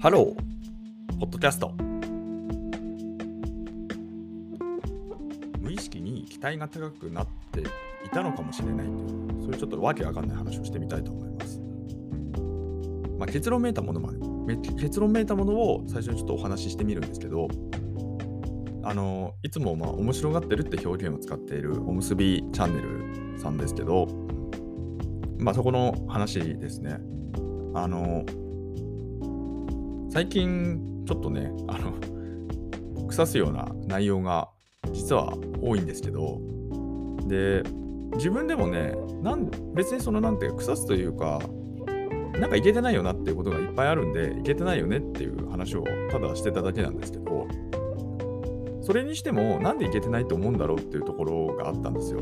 ハロー、ポッドキャスト。無意識に期待が高くなっていたのかもしれないという、そういうちょっとわけわかんない話をしてみたいと思います。まあ、結論めいたものまで、結論めいたものを最初にちょっとお話ししてみるんですけど、あのいつもまあ面白がってるって表現を使っているおむすびチャンネルさんですけど、まあ、そこの話ですね。あの最近ちょっとね、あの、腐すような内容が実は多いんですけど、で、自分でもね、なん別にそのなんて、腐すというか、なんかいけてないよなっていうことがいっぱいあるんで、いけてないよねっていう話をただしてただけなんですけど、それにしても、なんでいけてないと思うんだろうっていうところがあったんですよ。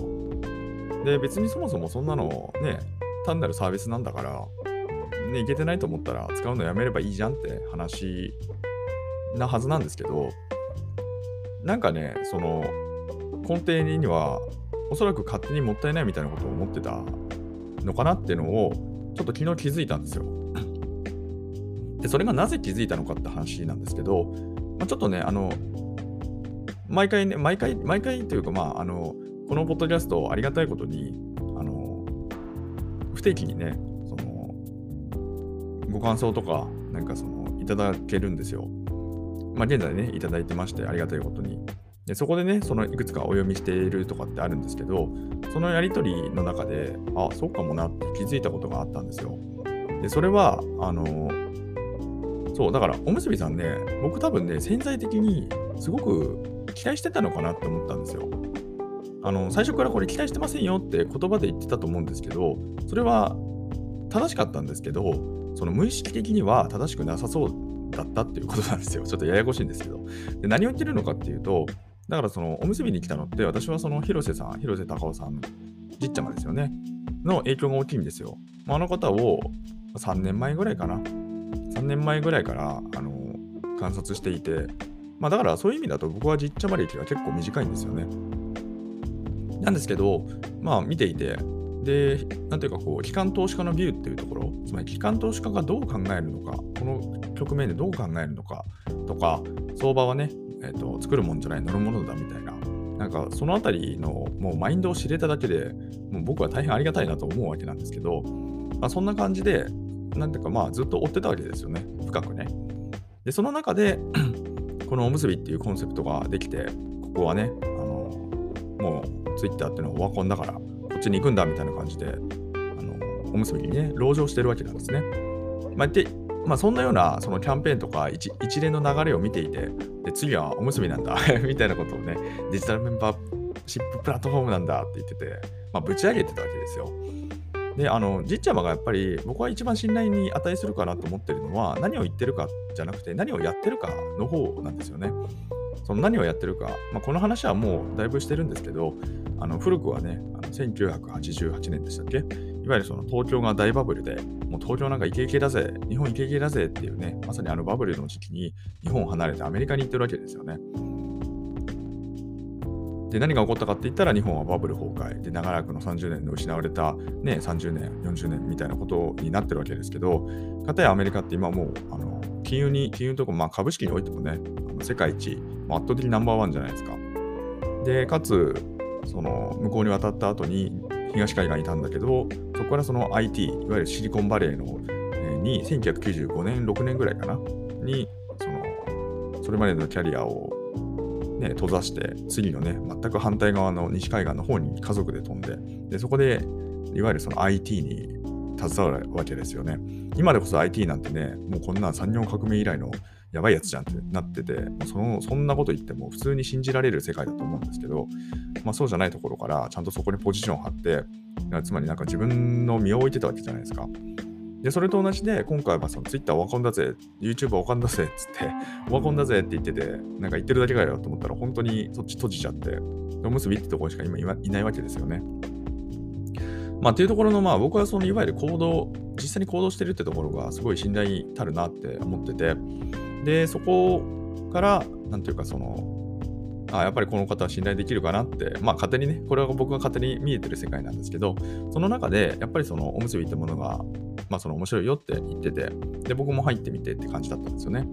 で、別にそもそもそんなのね、単なるサービスなんだから、ね、いけてないと思ったら使うのやめればいいじゃんって話なはずなんですけど、なんかね、その根底には、おそらく勝手にもったいないみたいなことを思ってたのかなっていうのを、ちょっと昨日気づいたんですよ。で、それがなぜ気づいたのかって話なんですけど、まあ、ちょっとね、あの、毎回ね、毎回、毎回というか、まあ、あの、このポッドキャストありがたいことに、あの、不定期にね、ご感想とか、なんかその、いただけるんですよ。まあ、現在ね、いただいてまして、ありがたいことに。でそこでね、そのいくつかお読みしているとかってあるんですけど、そのやりとりの中で、あ、そうかもなって気づいたことがあったんですよ。で、それは、あの、そう、だから、おむすびさんね、僕多分ね、潜在的にすごく期待してたのかなって思ったんですよ。あの、最初からこれ期待してませんよって言葉で言ってたと思うんですけど、それは正しかったんですけど、その無意識的には正しくなさそうだったっていうことなんですよ。ちょっとややこしいんですけど。で何を言ってるのかっていうと、だからそのおむすびに来たのって、私はその広瀬さん、広瀬隆夫さん、じっちゃまですよね。の影響が大きいんですよ。あ、あの方を3年前ぐらいかな。3年前ぐらいからあの観察していて、まあだからそういう意味だと僕はじっちゃま歴が結構短いんですよね。なんですけど、まあ見ていて、で、なんていうかこう、機関投資家のビューっていうところ、つまり機関投資家がどう考えるのか、この局面でどう考えるのかとか、相場はね、えーと、作るもんじゃない乗るものだみたいな、なんかそのあたりのもうマインドを知れただけで、もう僕は大変ありがたいなと思うわけなんですけど、まあ、そんな感じで、なんていうかまあずっと追ってたわけですよね、深くね。で、その中で このおむすびっていうコンセプトができて、ここはね、あのもうツイッターっていうのはオワコンだから、ちに行くんだみたいな感じで、あのおむすびにね、籠城してるわけなんですね。まあ、でまあ、そんなようなそのキャンペーンとか一一連の流れを見ていて、で次はおむすびなんだ みたいなことをね、デジタルメンバーシッププラットフォームなんだって言ってて、まあ、ぶち上げてたわけですよ。で、あの、じっちゃまがやっぱり僕は一番信頼に値するかなと思ってるのは、何を言ってるかじゃなくて、何をやってるかの方なんですよね。その何をやってるか、まあ、この話はもうだいぶしてるんですけど、あの古くはね、あの1988年でしたっけ？いわゆるその東京が大バブルで、もう東京なんかイケイケだぜ、日本イケイケだぜっていうね、まさにあのバブルの時期に日本を離れてアメリカに行ってるわけですよね。で、何が起こったかって言ったら日本はバブル崩壊。で長らくの30年の失われた、ね、30年、40年みたいなことになってるわけですけど、かたやアメリカって今もうあの金融に、金融とか、まあ、株式においてもね、世界一、圧倒的ナンバーワンじゃないですか。で、かつ、その向こうに渡った後に東海岸にいたんだけど、そこからその IT、いわゆるシリコンバレーの、えー、に1995年、6年ぐらいかな、に、その、それまでのキャリアを、ね、閉ざして、次のね、全く反対側の西海岸の方に家族で飛んで、でそこで、いわゆるその IT に携わるわけですよね。今でこそ IT なんてね、もうこんな産業革命以来のやばいやつじゃんってなってて、そのそんなこと言っても普通に信じられる世界だと思うんですけど、まあ、そうじゃないところからちゃんとそこにポジションを張って、つまりなんか自分の身を置いてたわけじゃないですか。で、それと同じで、今回はその Twitter オワコンだぜ、YouTube オワコンだぜっつって、オワコンだぜって言ってて、なんか言ってるだけかよと思ったら、本当にそっち閉じちゃって、おむすびってところしか今いないわけですよね。まあ、っていうところの、まあ、僕はそのいわゆる行動、実際に行動してるってところがすごい信頼たるなって思ってて、で、そこから、なんていうか、その、あやっぱりこの方は信頼できるかなって、まあ勝手にね、これは僕が勝手に見えてる世界なんですけど、その中で、やっぱりそのおむすびってものがまあ、その面白いよって言ってて、で、僕も入ってみてって感じだったんですよね。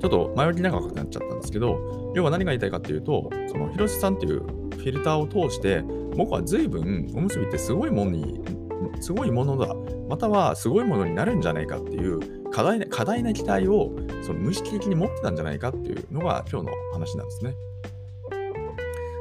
ちょっと前置き長くなっちゃったんですけど、要は何が言いたいかっていうと、その広瀬さんっていうフィルターを通して、僕は随分おむすびってすごいものに、すごいものだ、またはすごいものになるんじゃないかっていう過大な過大な期待をその無意識的に持ってたんじゃないかっていうのが今日の話なんですね。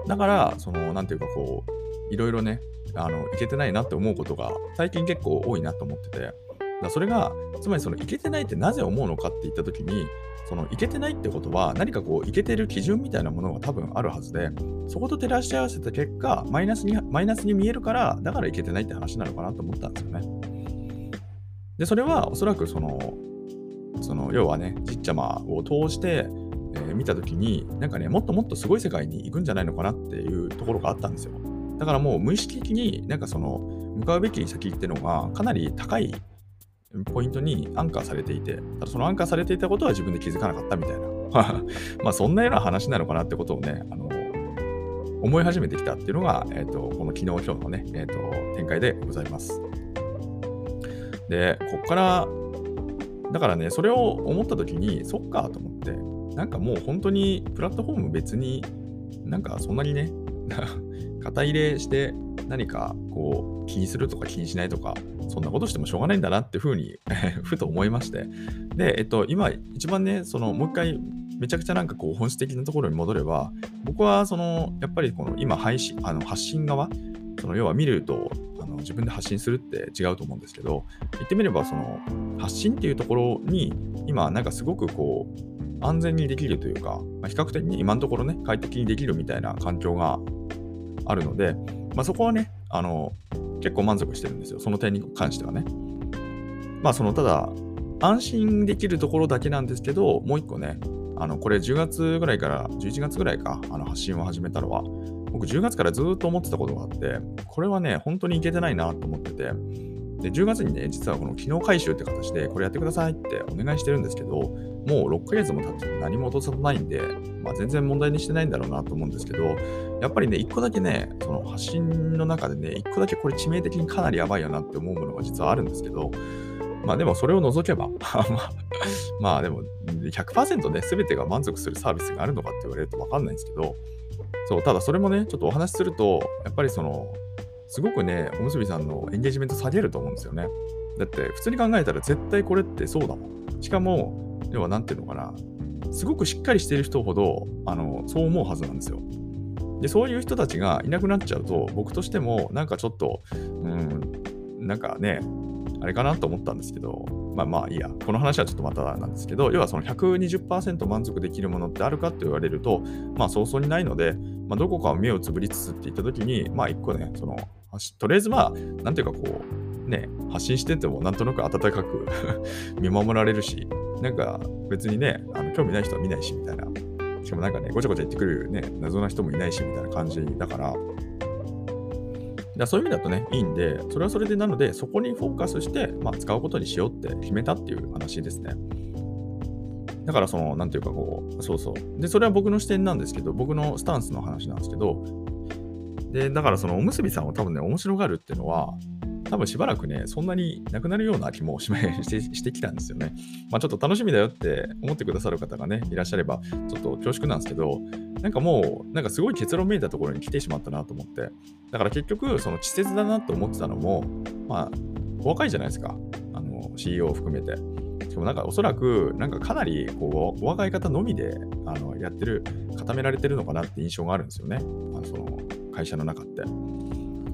だから、その、なんていうかこう、いろいろね、あの、いけてないなって思うことが最近結構多いなと思ってて、だそれが、つまりそのいけてないってなぜ思うのかって言ったときに、そのいけてないってことは何かこういけてる基準みたいなものが多分あるはずで、そこと照らし合わせた結果、マイナスにマイナスに見えるから、だからいけてないって話なのかなと思ったんですよね。で、それはおそらくその、その要はね、じっちゃまを通して、えー、見たときに、なんかね、もっともっとすごい世界に行くんじゃないのかなっていうところがあったんですよ。だからもう無意識的になんかその向かうべき先っていうのがかなり高いポイントにアンカーされていて、ただそのアンカーされていたことは自分で気づかなかったみたいな。まあそんなような話なのかなってことをね、あの思い始めてきたっていうのが、えーと、この昨日今日のね、えーと、展開でございます。で、こっから、だからね、それを思った時に、そっかと思って、なんかもう本当にプラットフォーム別になんかそんなにね、肩入れして何かこう気にするとか気にしないとか、そんなことしてもしょうがないんだなっていうふうに ふと思いまして。で、えっと、今一番ね、そのもう一回めちゃくちゃなんかこう本質的なところに戻れば、僕はそのやっぱりこの今配信、あの発信側、その要は見るとあの自分で発信するって違うと思うんですけど、言ってみればその発信っていうところに今なんかすごくこう安全にできるというか、まあ、比較的に今のところね、快適にできるみたいな環境があるので、まあ、そこはね、あの、結構満足してるんですよ。その点に関してはね。まあ、その、ただ、安心できるところだけなんですけど、もう一個ね、あの、これ10月ぐらいから、11月ぐらいか、あの発信を始めたのは、僕10月からずっと思ってたことがあって、これはね、本当にいけてないなと思ってて、で、10月にね、実はこの機能回収って形で、これやってくださいってお願いしてるんですけど、もう6ヶ月も経って何も落とさないんで、まあ、全然問題にしてないんだろうなと思うんですけど、やっぱりね、1個だけね、その発信の中でね、1個だけこれ致命的にかなりやばいよなって思うものが実はあるんですけど、まあでもそれを除けば まあでも100%ね、全てが満足するサービスがあるのかって言われるとわかんないんですけど、そう、ただそれもね、ちょっとお話しすると、やっぱりその、すごくね、おむすびさんのエンゲージメント下げると思うんですよね。だって普通に考えたら絶対これってそうだもん。しかも、要は何ていうのかな、すごくしっかりしてる人ほど、あの、そう思うはずなんですよ。で、そういう人たちがいなくなっちゃうと、僕としてもなんかちょっと、うん、なんかね、あれかなと思ったんですけど、まあまあいいや、この話はちょっとまたなんですけど、要はその120%満足できるものってあるかって言われると、まあ早々にないので、まあ、どこかを目をつぶりつつって言ったときに、まあ一個ね、そのとりあえずまあ、なんていうかこう、ね、発信しててもなんとなく温かく 見守られるし、なんか別にね、あの興味ない人は見ないしみたいな。しかもなんかね、ごちゃごちゃ言ってくるね、謎な人もいないしみたいな感じだから、だそういう意味だとね、いいんで、それはそれでなので、そこにフォーカスして、まあ、使うことにしようって決めたっていう話ですね。だからその、なんていうかこう、そうそう。で、それは僕の視点なんですけど、僕のスタンスの話なんですけど、で、だからそのおむすびさんを多分ね、面白がるっていうのは、多分しばらくね、そんなになくなるような気もしてしてきたんですよね。まあちょっと楽しみだよって思ってくださる方がね、いらっしゃれば、ちょっと恐縮なんですけど、なんかもう、なんかすごい結論見えたところに来てしまったなと思って。だから結局、その稚拙だなと思ってたのも、まあ、お若いじゃないですか。あの、CEO を含めて。しかもなんかおそらく、なんかかなりこうお若い方のみであのやってる、固められてるのかなって印象があるんですよね。あのその会社の中って。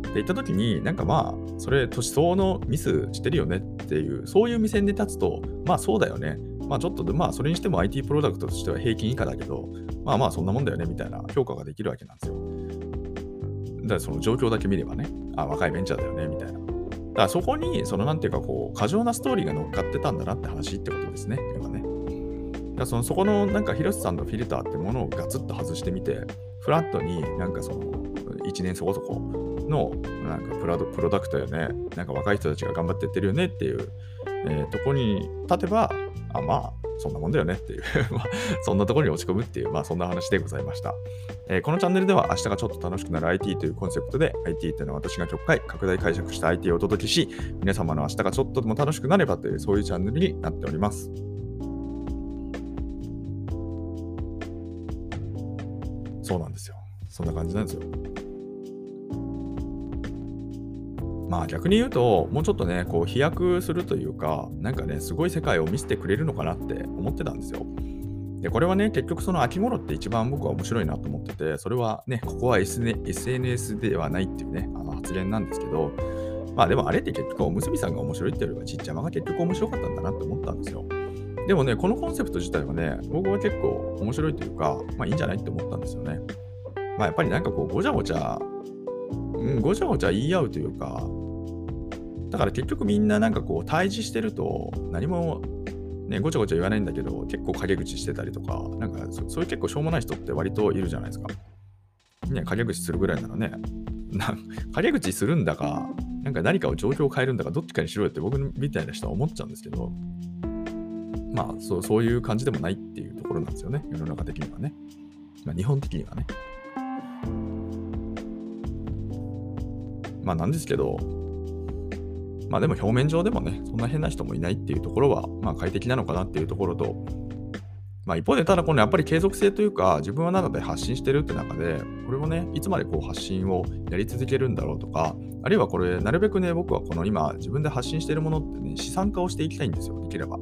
って言った時に、なんかまあ、それ年相応のミスしてるよねっていう、そういう目線で立つと、まあそうだよね。まあちょっと、まあそれにしても IT プロダクトとしては平均以下だけど、まあまあそんなもんだよねみたいな評価ができるわけなんですよ。だからその状況だけ見ればね、あ、若いベンチャーだよねみたいな。だからそこに、そのなんていうかこう、過剰なストーリーが乗っかってたんだなって話ってことですね、要はね。だからそのそこのなんか広瀬さんのフィルターってものをガツッと外してみて、フラットになんかその1年そこそこのなんかプラドプロダクトよね、なんか若い人たちが頑張ってやってるよねっていう、えー、とこに立てば、あまあ、そんなもんだよねっていう まあ、そんなところに落ち込むっていう、まあ、そんな話でございました。えー、このチャンネルでは、明日がちょっと楽しくなる IT というコンセプトで、IT っていうのは私が極快、拡大解釈した IT をお届けし、皆様の明日がちょっとでも楽しくなればという、そういうチャンネルになっております。そうなんですよ。そんな感じなんですよ。まあ逆に言うと、もうちょっとね、こう飛躍するというか、なんかね、すごい世界を見せてくれるのかなって思ってたんですよ。で、これはね、結局その秋頃って一番僕は面白いなと思ってて、それはね、ここは SNS ではないっていうね、あの発言なんですけど、まあでもあれって結局おむすびさんが面白いっていうよりはちっちゃまが結局面白かったんだなって思ったんですよ。でもね、このコンセプト自体はね、僕は結構面白いというか、まあいいんじゃないって思ったんですよね。まあやっぱりなんかこう、ごちゃごちゃ、うん、ごちゃごちゃ言い合うというか、だから結局みんななんかこう対峙してると何もね、ごちゃごちゃ言わないんだけど、結構陰口してたりとか、なんかそういう結構しょうもない人って割といるじゃないですか。ね、陰口するぐらいならね、な陰口するんだか、なんか何かを状況を変えるんだか、どっちかにしろよって僕みたいな人は思っちゃうんですけど、まあそうそういう感じでもないっていうところなんですよね、世の中的にはね。まあ、日本的にはね。まあなんですけど、まあでも表面上でもね、そんな変な人もいないっていうところは、まあ快適なのかなっていうところと、まあ一方でただこのやっぱり継続性というか、自分はなので発信してるって中で、これをね、いつまでこう発信をやり続けるんだろうとか、あるいはこれ、なるべくね、僕はこの今自分で発信してるものってね、資産化をしていきたいんですよ、できれば。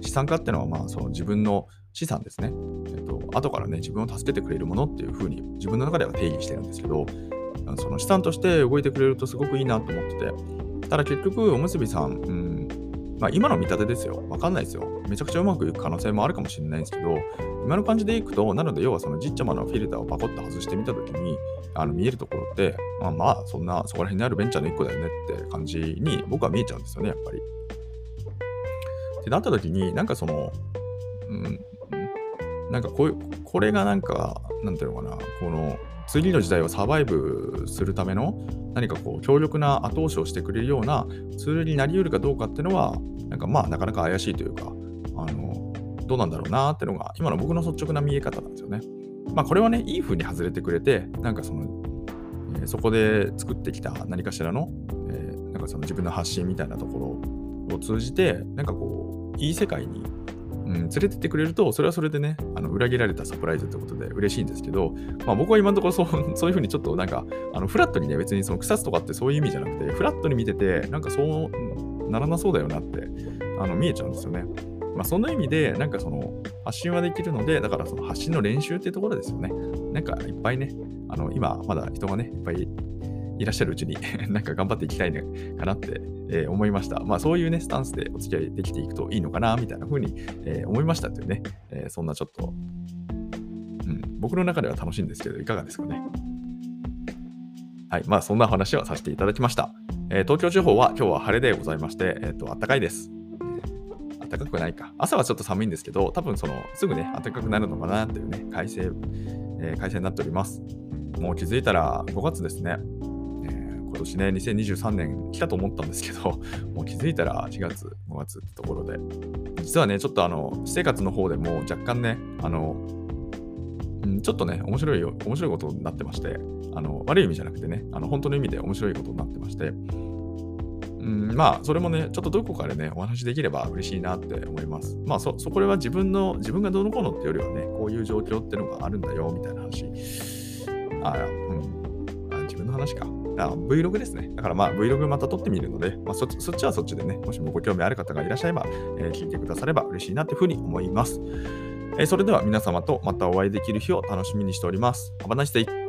資産化っていうのは、まあその自分の資産ですね。えっと、後からね、自分を助けてくれるものっていうふうに自分の中では定義してるんですけど、その資産として動いてくれるとすごくいいなと思ってて、ただ結局、おむすびさん、うん、まあ、今の見立てですよ。わかんないですよ。めちゃくちゃうまくいく可能性もあるかもしれないんですけど、今の感じでいくと、なので要はそのじっちゃまのフィルターをパコッと外してみたときに、あの見えるところって、まあ、まあ、そんな、そこら辺にあるベンチャーの1個だよねって感じに僕は見えちゃうんですよね、やっぱり。ってなった時に、なんかその、うん、なんかこういう、これがなんか、なんていうのかな、この、次の時代をサバイブするための何かこう強力な後押しをしてくれるようなツールになり得るかどうかっていうのは、なんかまあなかなか怪しいというか、あの、どうなんだろうなっていうのが今の僕の率直な見え方なんですよね。まあこれはね、いい風に外れてくれて、なんかその、えー、そこで作ってきた何かしらの、えー、なんかその自分の発信みたいなところを通じて、なんかこう、いい世界にうん、連れてってくれると、それはそれでね、あの裏切られたサプライズってことで嬉しいんですけど、まあ、僕は今のところそう そういうふうにちょっとなんか、あのフラットにね、別にその草津とかってそういう意味じゃなくて、フラットに見てて、なんかそうならなそうだよなってあの見えちゃうんですよね。まあ、その意味で、なんかその発信はできるので、だからその発信の練習っていうところですよね。なんかいっぱいね、あの今まだ人がね、いっぱいいらっしゃるうちに なんか頑張っていきたいのかなって、えー、思いました。まあそういうね、スタンスでお付き合いできていくといいのかな、みたいな風に、えー、思いましたというね、えー、そんなちょっと、うん、僕の中では楽しいんですけど、いかがですかね。はい。まあそんな話をさせていただきました。え東京地方は今日は晴れでございまして、えっ、と、暖かいです。暖かくないか。朝はちょっと寒いんですけど、多分その、すぐね、暖かくなるのかなっていうね、快晴、え快晴になっております。もう気づいたら5月ですね。今年ね、2023年来たと思ったんですけど、もう気づいたら4月、5月ってところで、実はね、ちょっとあの、私生活の方でも若干ね、あの、うん、ちょっとね、面白い、面白いことになってまして、あの、悪い意味じゃなくてね、あの、本当の意味で面白いことになってまして、うん、まあ、それもね、ちょっとどこかでね、お話できれば嬉しいなって思います。まあ、そ、そこは自分の、自分がどうのこうのってよりはね、こういう状況っていうのがあるんだよ、みたいな話。あ、うん。あ自分の話か。あ Vlog ですね。だからまあ Vlog また撮ってみるので、まあ、そそっちはそっちでね、もしもご興味ある方がいらっしゃれば、えー、聞いてくだされば嬉しいなというふうに思います。えー、それでは皆様とまたお会いできる日を楽しみにしております。Have a nice day!